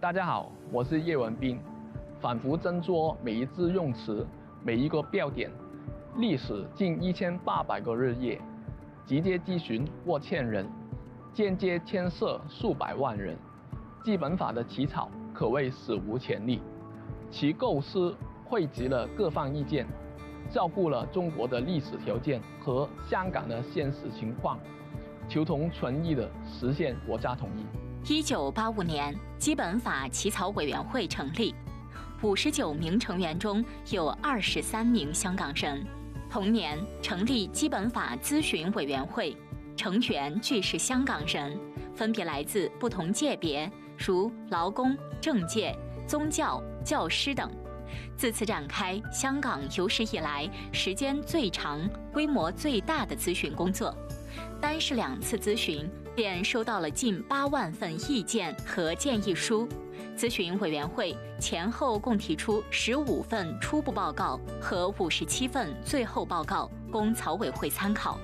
大家好，我是叶文斌，反复斟酌每一字用词，每一个标点。历史近一千八百个日夜，集结咨询过千人，间接牵涉数百万人。基本法的起草可谓史无前例，其构思汇集了各方意见，照顾了中国的历史条件和香港的现实情况，求同存异地实现国家统一。一九八五年，基本法起草委员会成立，五十九名成员中有二十三名香港人。同年成立基本法咨询委员会，成员俱是香港人，分别来自不同界别，如劳工、政界、宗教、教师等。自此展开香港有史以来时间最长、规模最大的咨询工作，单是两次咨询便收到了近八万份意见和建议书。咨询委员会前后共提出十五份初步报告和五十七份最后报告，供草委会参考。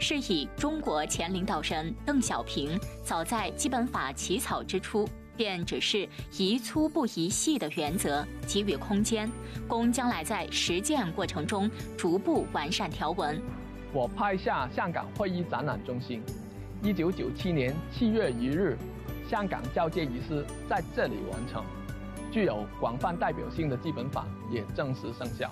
是以中国前领导人邓小平早在基本法起草之初，便只是宜粗不宜细的原则给予空间，供将来在实践过程中逐步完善条文。我拍下香港会议展览中心，一九九七年七月一日。香港交接仪式在这里完成，具有广泛代表性的基本法也正式生效。